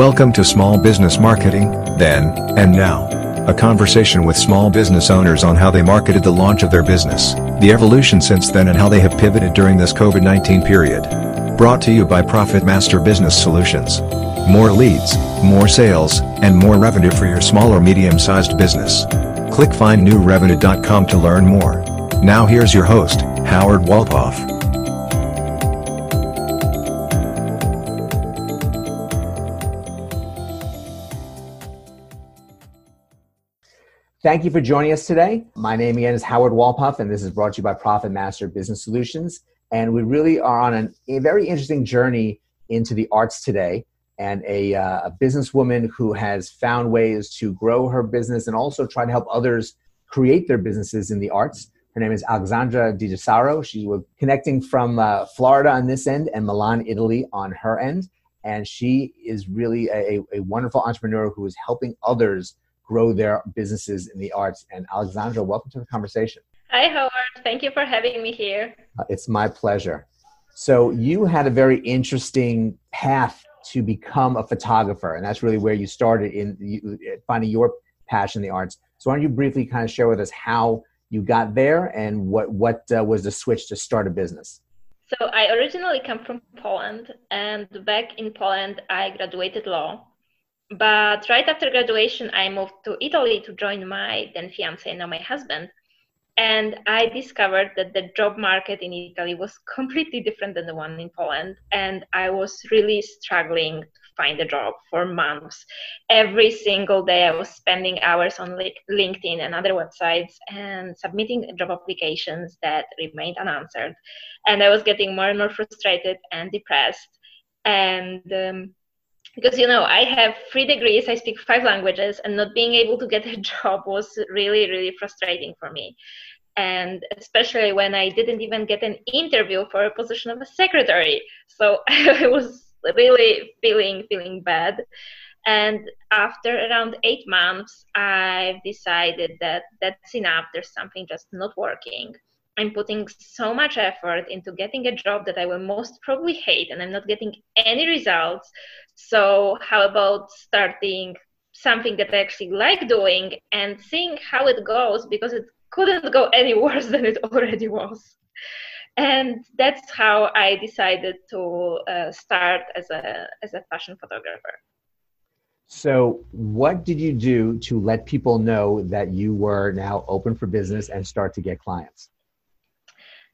Welcome to Small Business Marketing, then, and now. A conversation with small business owners on how they marketed the launch of their business, the evolution since then, and how they have pivoted during this COVID 19 period. Brought to you by Profit Master Business Solutions. More leads, more sales, and more revenue for your small or medium sized business. Click findnewrevenue.com to learn more. Now, here's your host, Howard Walpoff. Thank you for joining us today. My name again is Howard Walpoff, and this is brought to you by Profit Master Business Solutions. And we really are on an, a very interesting journey into the arts today. And a, uh, a businesswoman who has found ways to grow her business and also try to help others create their businesses in the arts. Her name is Alexandra Di Gesaro. She's connecting from uh, Florida on this end and Milan, Italy on her end. And she is really a, a wonderful entrepreneur who is helping others grow their businesses in the arts. And Alexandra, welcome to the conversation. Hi, Howard. Thank you for having me here. Uh, it's my pleasure. So, you had a very interesting path to become a photographer, and that's really where you started in you, finding your passion in the arts. So, why don't you briefly kind of share with us how you got there and what what uh, was the switch to start a business? So, I originally come from Poland, and back in Poland, I graduated law but right after graduation, I moved to Italy to join my then fiance, now my husband. And I discovered that the job market in Italy was completely different than the one in Poland. And I was really struggling to find a job for months. Every single day, I was spending hours on LinkedIn and other websites and submitting job applications that remained unanswered. And I was getting more and more frustrated and depressed. And um, because you know i have three degrees i speak five languages and not being able to get a job was really really frustrating for me. And especially when i didn't even get an interview for a position of a secretary. So i was really feeling feeling bad. And after around eight months i've decided that that's enough. There's something just not working I'm putting so much effort into getting a job that I will most probably hate and I'm not getting any results. So, how about starting something that I actually like doing and seeing how it goes because it couldn't go any worse than it already was. And that's how I decided to uh, start as a, as a fashion photographer. So, what did you do to let people know that you were now open for business and start to get clients?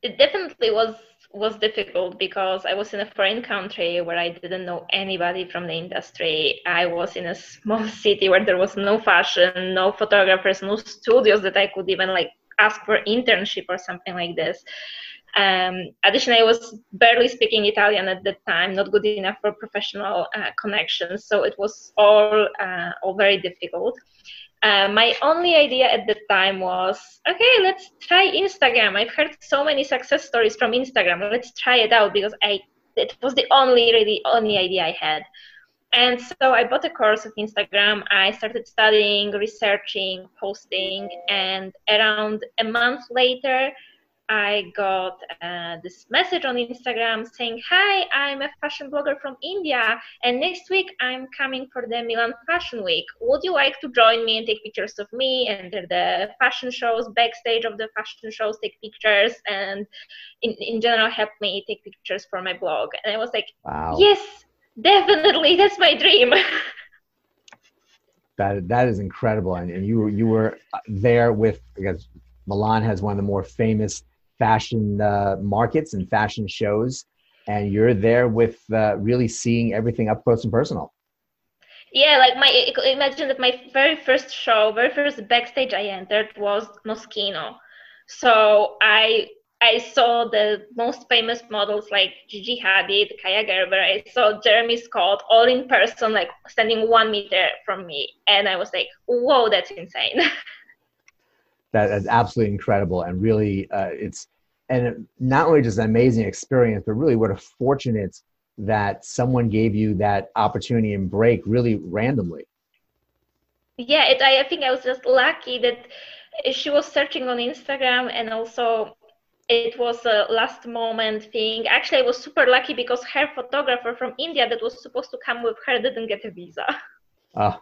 It definitely was was difficult because I was in a foreign country where I didn't know anybody from the industry. I was in a small city where there was no fashion, no photographers, no studios that I could even like ask for internship or something like this. Um, additionally, I was barely speaking Italian at the time, not good enough for professional uh, connections. So it was all uh, all very difficult. Uh, my only idea at the time was okay let's try instagram. I've heard so many success stories from instagram. Let's try it out because i it was the only really only idea i had. And so i bought a course of instagram. I started studying researching posting and around a month later I got uh, this message on Instagram saying, Hi, I'm a fashion blogger from India, and next week I'm coming for the Milan Fashion Week. Would you like to join me and take pictures of me, enter the fashion shows, backstage of the fashion shows, take pictures, and in, in general, help me take pictures for my blog? And I was like, wow. Yes, definitely, that's my dream. that, that is incredible. And, and you, were, you were there with, I guess, Milan has one of the more famous fashion uh, markets and fashion shows, and you're there with uh, really seeing everything up close and personal. Yeah, like my imagine that my very first show, very first backstage I entered was Moschino. So I I saw the most famous models like Gigi Hadid, Kaia Gerber. I saw Jeremy Scott all in person, like standing one meter from me, and I was like, "Whoa, that's insane!" that is absolutely incredible and really uh, it's and not only just an amazing experience but really what a fortunate that someone gave you that opportunity and break really randomly yeah it, I, I think i was just lucky that she was searching on instagram and also it was a last moment thing. Actually, I was super lucky because her photographer from India that was supposed to come with her didn't get a visa. Oh,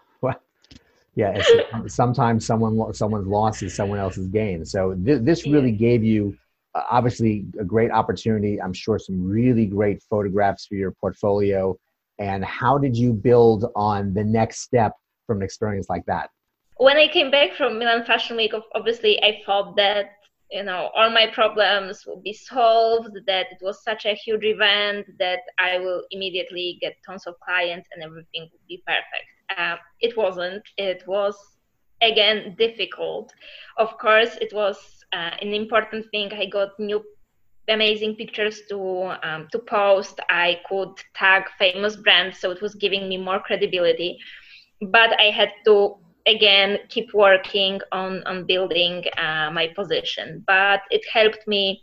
yeah. sometimes someone someone's loss is someone else's gain. So th- this really gave you uh, obviously a great opportunity. I'm sure some really great photographs for your portfolio. And how did you build on the next step from an experience like that? When I came back from Milan Fashion Week, obviously I thought that you know all my problems will be solved that it was such a huge event that i will immediately get tons of clients and everything will be perfect. Uh, it wasn't. It was again difficult. Of course it was uh, an important thing. I got new amazing pictures to um, to post. I could tag famous brands so it was giving me more credibility. But i had to again keep working on on building uh, my position. But it helped me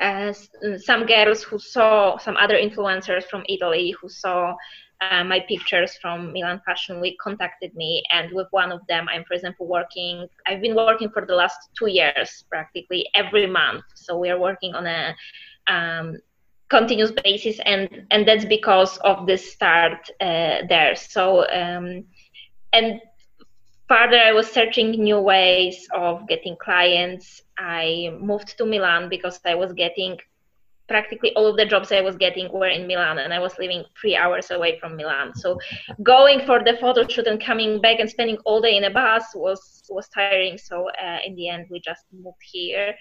as some girls who saw some other influencers from italy who saw uh, my pictures from milan fashion week contacted me. And with one of them i'm for example working i've been working for the last two years practically every month. So we are working on a um, continuous basis. And and that's because of this start uh, there. So um, and further i was searching new ways of getting clients. I moved to milan because i was getting practically all of the jobs i was getting were in milan and i was living three hours away from milan. So going for the photo shoot and coming back and spending all day in a bus was was tiring. So uh, in the end we just moved here.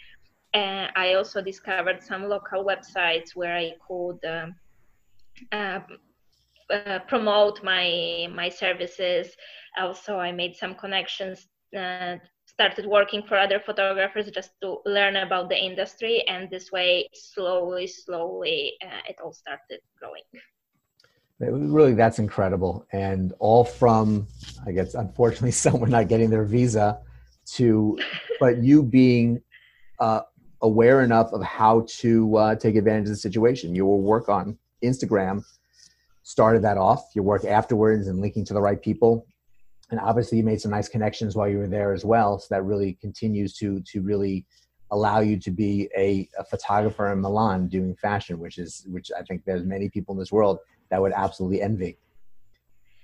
Uh, i also discovered some local websites where i could um, uh, uh, promote my my services. Also i made some connections uh, started working for other photographers just to learn about the industry and this way slowly slowly uh, it all started growing. Really that's incredible. And all from i guess unfortunately someone not getting their visa to but you being uh, aware enough of how to uh, take advantage of the situation. You will work on instagram started that off. Your work afterwards and linking to the right people. And obviously you made some nice connections while you were there as well. So that really continues to to really allow you to be a, a, photographer in milan doing fashion which is which i think there's many people in this world that would absolutely envy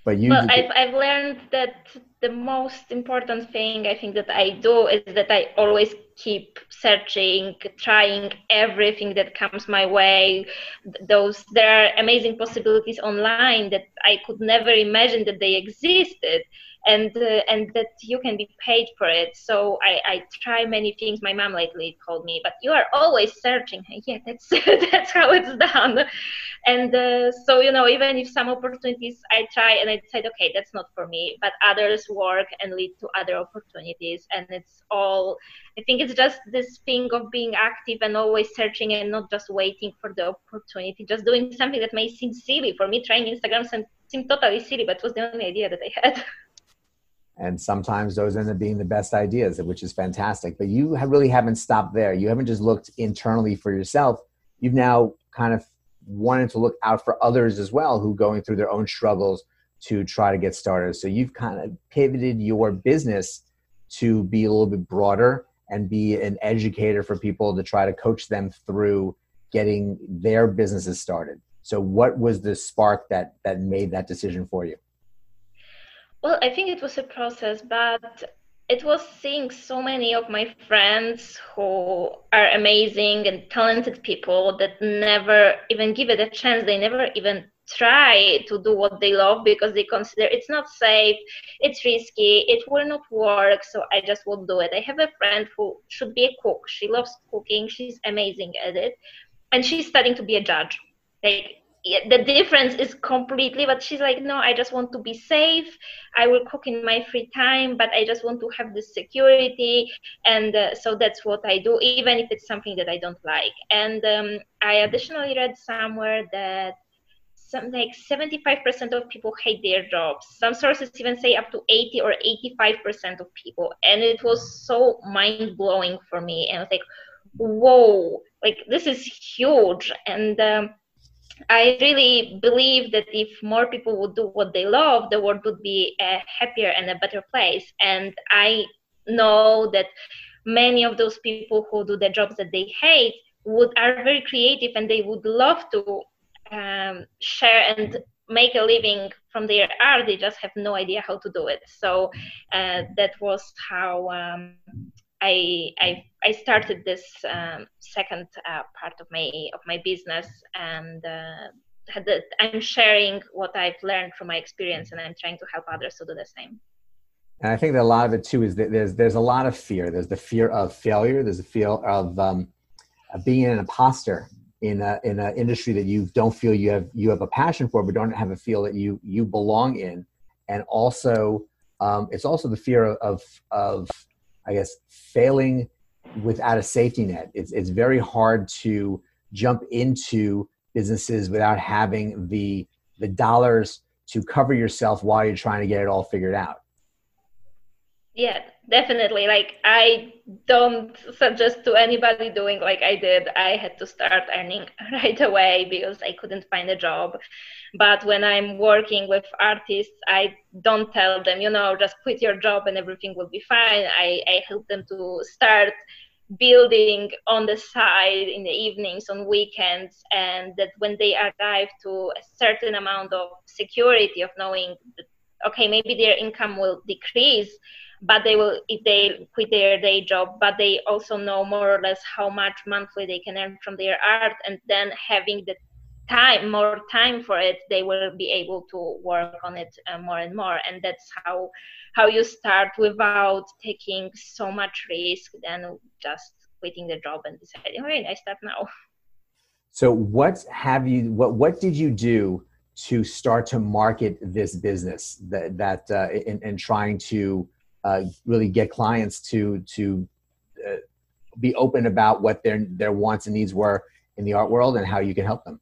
but you well I've, I've learned that the most important thing i think that i do is that i always keep searching trying everything that comes my way. Those there are amazing possibilities online that i could never imagine that they existed and uh, and that you can be paid for it. So I, I try many things. My mom lately told me but you are always searching. Yeah that's that's how it's done. And uh, so you know even if some opportunities i try and i decide okay that's not for me but others work and lead to other opportunities. And it's all i think it's just this thing of being active and always searching and not just waiting for the opportunity just doing something that may seem silly. For me trying instagram seemed totally silly but was the only idea that i had and sometimes those end up being the best ideas which is fantastic. But you really haven't stopped there. You haven't just looked internally for yourself. You've now kind of wanted to look out for others as well who going through their own struggles to try to get started. So you've kind of pivoted your business to be a little bit broader and be an educator for people to try to coach them through getting their businesses started. So what was the spark that that made that decision for you well, I think it was a process, but it was seeing so many of my friends who are amazing and talented people that never even give it a chance. They never even try to do what they love because they consider it's not safe, it's risky, it will not work, so I just won't do it. I have a friend who should be a cook. She loves cooking, she's amazing at it, and she's studying to be a judge. Like the difference is completely but she's like no i just want to be safe. I will cook in my free time but i just want to have this security and uh, so that's what i do even if it's something that i don't like. And um, i additionally read somewhere that some like 75% of people hate their jobs. Some sources even say up to 80 or 85% of people and it was so mind-blowing for me and i was like whoa like this is huge. And um, I really believe that if more people would do what they love, the world would be a happier and a better place. And I know that many of those people who do the jobs that they hate would are very creative and they would love to um, share and make a living from their art they just have no idea how to do it so uh, that was how um, I, I, I started this um, second uh, part of my of my business and uh, the, I'm sharing what I've learned from my experience and I'm trying to help others to do the same. And I think that a lot of it too is that there's there's a lot of fear. There's the fear of failure. There's a fear of, um, of being an imposter in a in an industry that you don't feel you have you have a passion for, but don't have a feel that you you belong in. And also, um, it's also the fear of of I guess failing without a safety net. It's it's very hard to jump into businesses without having the the dollars to cover yourself while you're trying to get it all figured out yeah definitely. Like i don't suggest to anybody doing like i did. I had to start earning right away because i couldn't find a job. But when i'm working with artists i don't tell them you know just quit your job and everything will be fine. I, I help them to start building on the side in the evenings on weekends and that when they arrive to a certain amount of security of knowing that, okay maybe their income will decrease but they will if they quit their day job but they also know more or less how much monthly they can earn from their art and then having the time more time for it they will be able to work on it uh, more and more. And that's how how you start without taking so much risk than just quitting the job and deciding all right i start now. So what have you what what did you do to start to market this business that that uh, in, in trying to uh, really get clients to to uh, be open about what their their wants and needs were in the art world and how you can help them.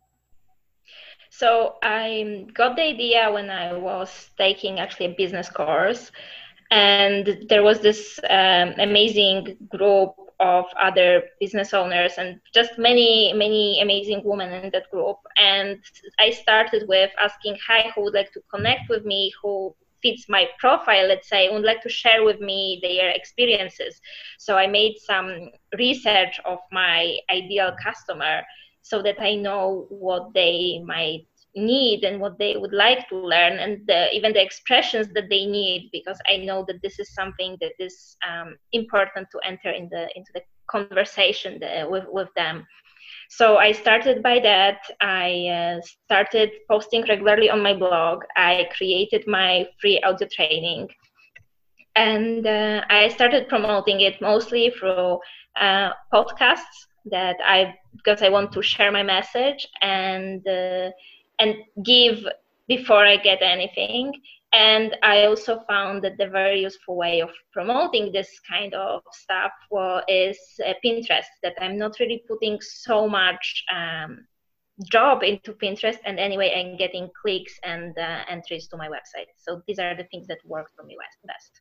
So I got the idea when I was taking actually a business course, and there was this um, amazing group of other business owners and just many many amazing women in that group. And i started with asking hi who would like to connect with me? Who fits my profile let's say would like to share with me their experiences so i made some research of my ideal customer so that I know what they might need and what they would like to learn and the, even the expressions that they need because I know that this is something that is um, important to enter in the into the conversation the, with, with them. So I started by that. I uh, started posting regularly on my blog. I created my free audio training. And uh, I started promoting it mostly through uh, podcasts that I because I want to share my message and uh, and give before I get anything. And I also found that the very useful way of promoting this kind of stuff well, is uh, Pinterest. That I'm not really putting so much um, job into Pinterest, and anyway, I'm getting clicks and uh, entries to my website. So these are the things that work for me best.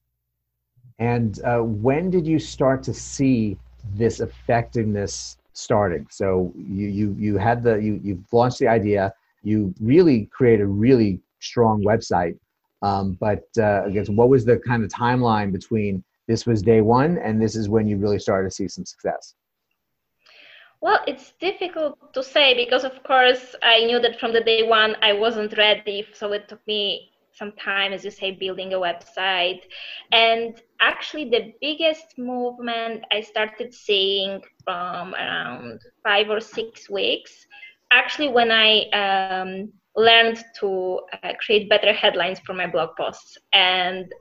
And uh, when did you start to see this effectiveness starting. So you you you had the you you've launched the idea. You really created a really strong website. Um, but uh, I guess what was the kind of timeline between this was day one and this is when you really started to see some success? Well, it's difficult to say because, of course, I knew that from the day one I wasn't ready. So it took me some time, as you say, building a website. And actually, the biggest movement I started seeing from around five or six weeks, actually, when I um, learned to uh, create better headlines for my blog posts. And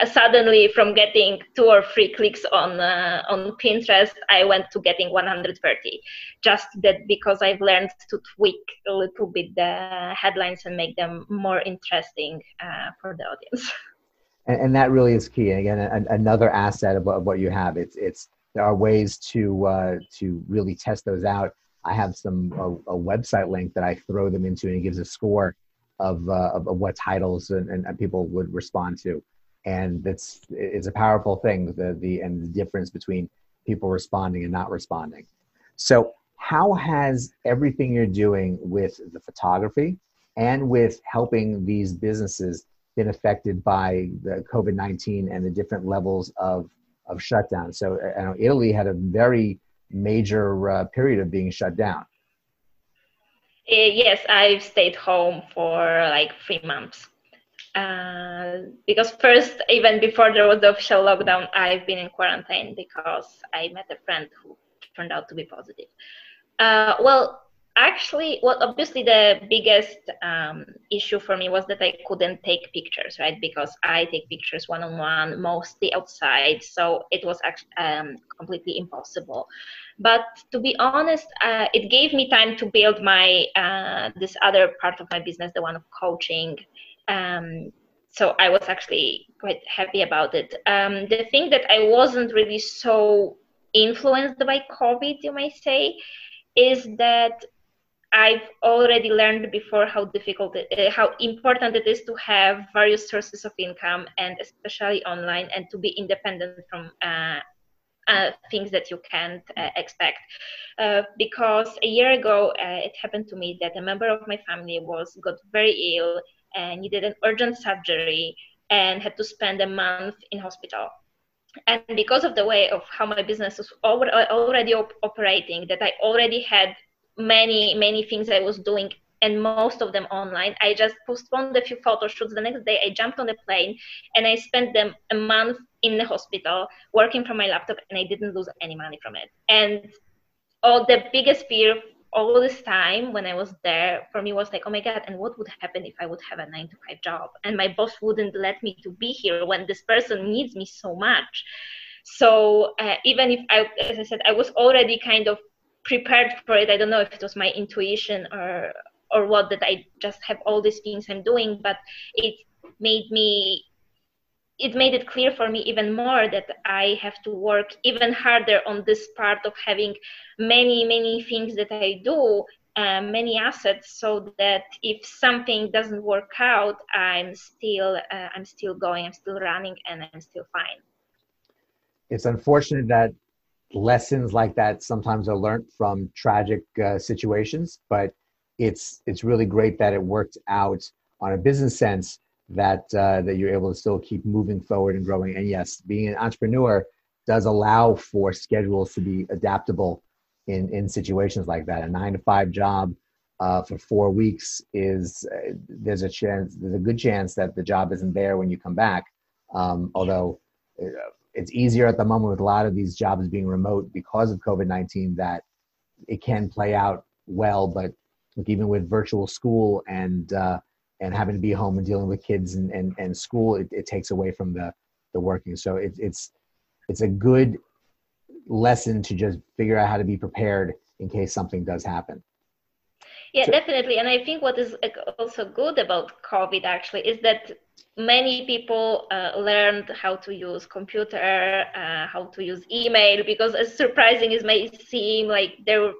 uh, suddenly from getting two or three clicks on uh, on Pinterest, I went to getting 130. Just that because I've learned to tweak a little bit the headlines and make them more interesting uh, for the audience. And, and, that really is key. And again, another asset of, of, what you have. It's it's there are ways to uh, to really test those out. I have some a, a, website link that I throw them into, and it gives a score of uh, of, of, what titles and, and people would respond to and it's it's a powerful thing the the and the difference between people responding and not responding so how has everything you're doing with the photography and with helping these businesses been affected by the covid-19 and the different levels of of shutdown. So I know Italy had a very major uh, period of being shut down. Uh, yes, I've stayed home for like three months. Uh, because first, even before there was the official lockdown, I've been in quarantine because I met a friend who turned out to be positive. Uh, well, actually, well, obviously, the biggest um, issue for me was that I couldn't take pictures, right? Because I take pictures one on one, mostly outside, so it was actually um, completely impossible. But to be honest, uh, it gave me time to build my uh, this other part of my business, the one of coaching um, so I was actually quite happy about it. Um, the thing that I wasn't really so influenced by COVID, you may say, is that I've already learned before how difficult, uh, how important it is to have various sources of income, and especially online, and to be independent from uh, uh, things that you can't uh, expect. Uh, because a year ago, uh, it happened to me that a member of my family was got very ill and needed an urgent surgery and had to spend a month in hospital and because of the way of how my business was already op- operating that i already had many many things i was doing and most of them online. I just postponed a few photo shoots. The next day i jumped on a plane and i spent them a month in the hospital working from my laptop and i didn't lose any money from it. And all the biggest fear all this time when I was there, for me was like, oh my god, and what would happen if I would have a nine to five job? And my boss wouldn't let me to be here when this person needs me so much. So uh, even if I, as I said, I was already kind of prepared for it. I don't know if it was my intuition or or what that I just have all these things I'm doing, but it made me it made it clear for me even more that I have to work even harder on this part of having many, many things that I do, uh, many assets, so that if something doesn't work out, I'm still, uh, I'm still going, I'm still running, and I'm still fine. It's unfortunate that lessons like that sometimes are learned from tragic uh, situations, but it's it's really great that it worked out on a business sense that uh, that you're able to still keep moving forward and growing. And yes, being an entrepreneur does allow for schedules to be adaptable in in situations like that. A nine to five job uh, for four weeks is uh, there's a chance there's a good chance that the job isn't there when you come back. Um, although uh, it's easier at the moment with a lot of these jobs being remote because of COVID nineteen that it can play out well. But like even with virtual school and uh, and having to be home and dealing with kids and, and, and school, it, it takes away from the, the working. So it, it's, it's a good lesson to just figure out how to be prepared in case something does happen. Yeah, so, definitely. And I think what is also good about COVID actually is that many people uh, learned how to use computer, uh, how to use email, because as surprising as may seem, like there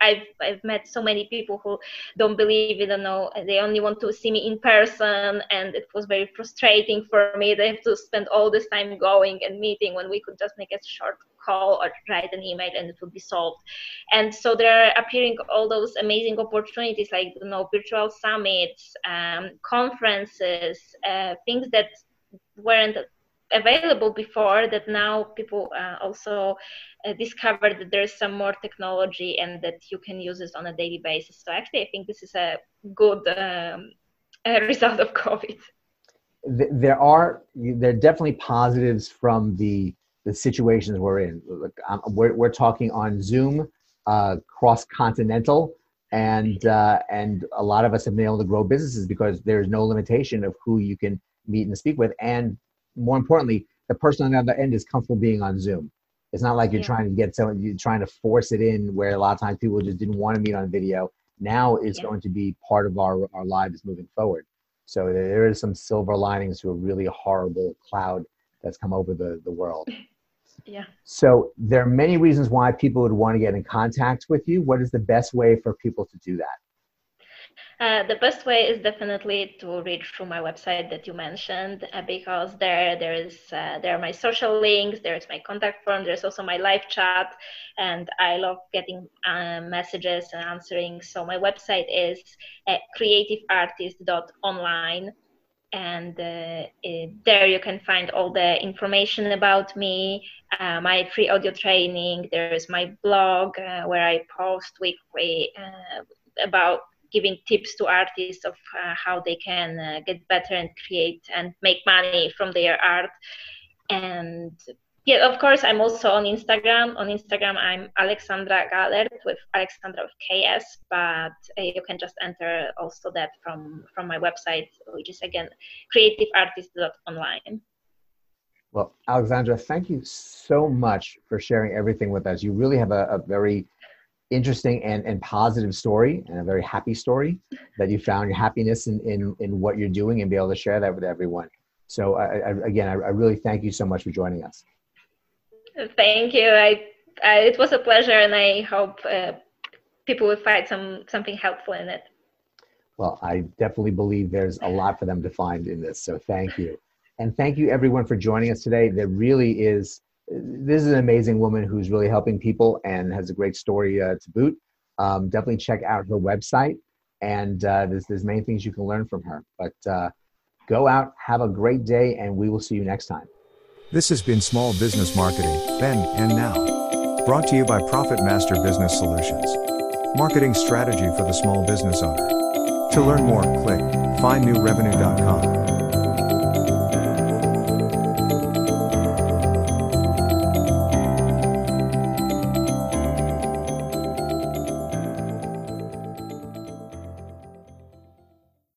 I've I've met so many people who don't believe it, don't know, they only want to see me in person, and it was very frustrating for me. They have to spend all this time going and meeting when we could just make a short call or write an email and it will be solved. And so there are appearing all those amazing opportunities like you know virtual summits, um, conferences, uh, things that weren't available before that now people uh, also uh, discovered that there's some more technology and that you can use this on a daily basis. So actually, I think this is a good um, result of COVID. There are there are definitely positives from the the situations we're in. Look, um, we're we're talking on Zoom, uh, cross continental, and uh, and a lot of us have been able to grow businesses because there's no limitation of who you can meet and speak with, and more importantly, the person on the other end is comfortable being on Zoom. It's not like you're yeah. trying to get someone, you're trying to force it in where a lot of times people just didn't want to meet on video. Now it's yeah. going to be part of our, our lives moving forward. So there is some silver linings to a really horrible cloud that's come over the, the world. Yeah. So there are many reasons why people would want to get in contact with you. What is the best way for people to do that? Uh, the best way is definitely to read through my website that you mentioned uh, because there there is uh, there are my social links there's my contact form there's also my live chat and i love getting uh, messages and answering so my website is creativeartist.online and uh, it, there you can find all the information about me, uh, my free audio training. There is my blog uh, where I post weekly uh, about giving tips to artists of uh, how they can uh, get better and create and make money from their art. And yeah, of course, I'm also on Instagram. On Instagram, I'm Alexandra Galert with Alexandra with KS, but uh, you can just enter also that from from my website, which is again creativeartist.online. Well, Alexandra, thank you so much for sharing everything with us. You really have a, a very interesting and, and positive story and a very happy story that you found your happiness in, in, in what you're doing and be able to share that with everyone. So I, again, I, I really thank you so much for joining us. Thank you. I, I it was a pleasure, and I hope uh, people will find some something helpful in it. Well, I definitely believe there's a lot for them to find in this. So thank you, and thank you everyone for joining us today. There really is. This is an amazing woman who's really helping people and has a great story uh, to boot. Um, definitely check out her website, and uh, there's there's many things you can learn from her. But uh, go out, have a great day, and we will see you next time. This has been Small Business Marketing, then and now. Brought to you by Profit Master Business Solutions. Marketing strategy for the small business owner. To learn more, click findnewrevenue.com.